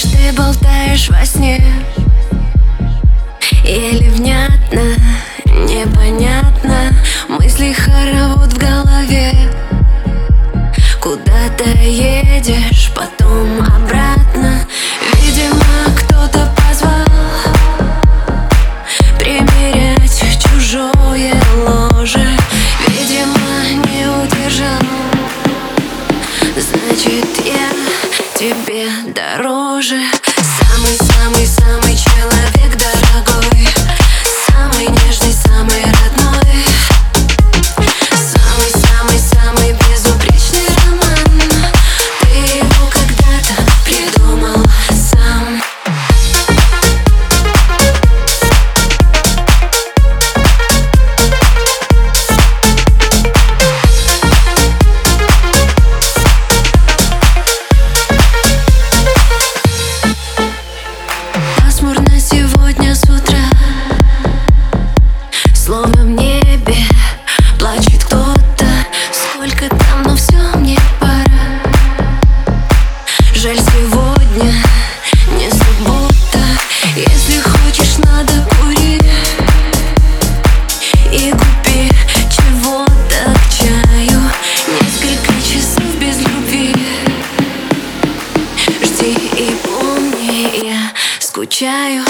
ты болтаешь во сне? Еле внятно, непонятно? Мысли хоровод в голове. Куда ты едешь, потом обратно. Видимо, кто-то позвал Примерять чужое ложе. Видимо, не удержал. Значит, я тебе дороже. Самый-самый-самый Жаль сегодня не суббота. Если хочешь, надо кури И купи чего-то к чаю. Несколько часов без любви. Жди и помни, я скучаю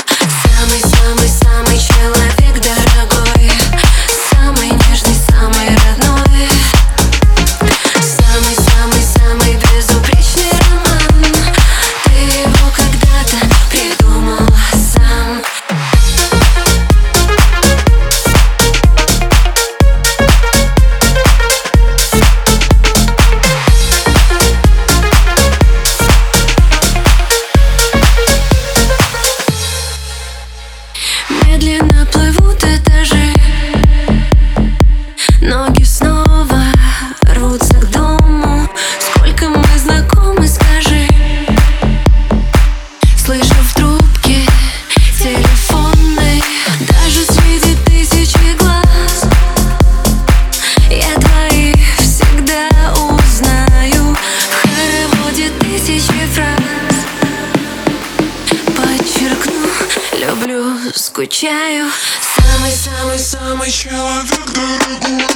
скучаю. Самый-самый-самый Человек дорогой.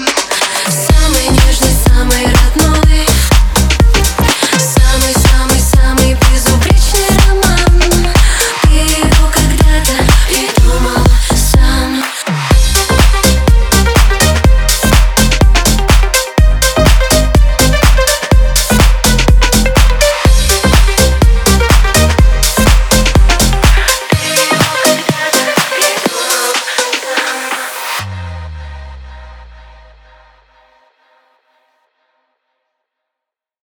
Самый нежный,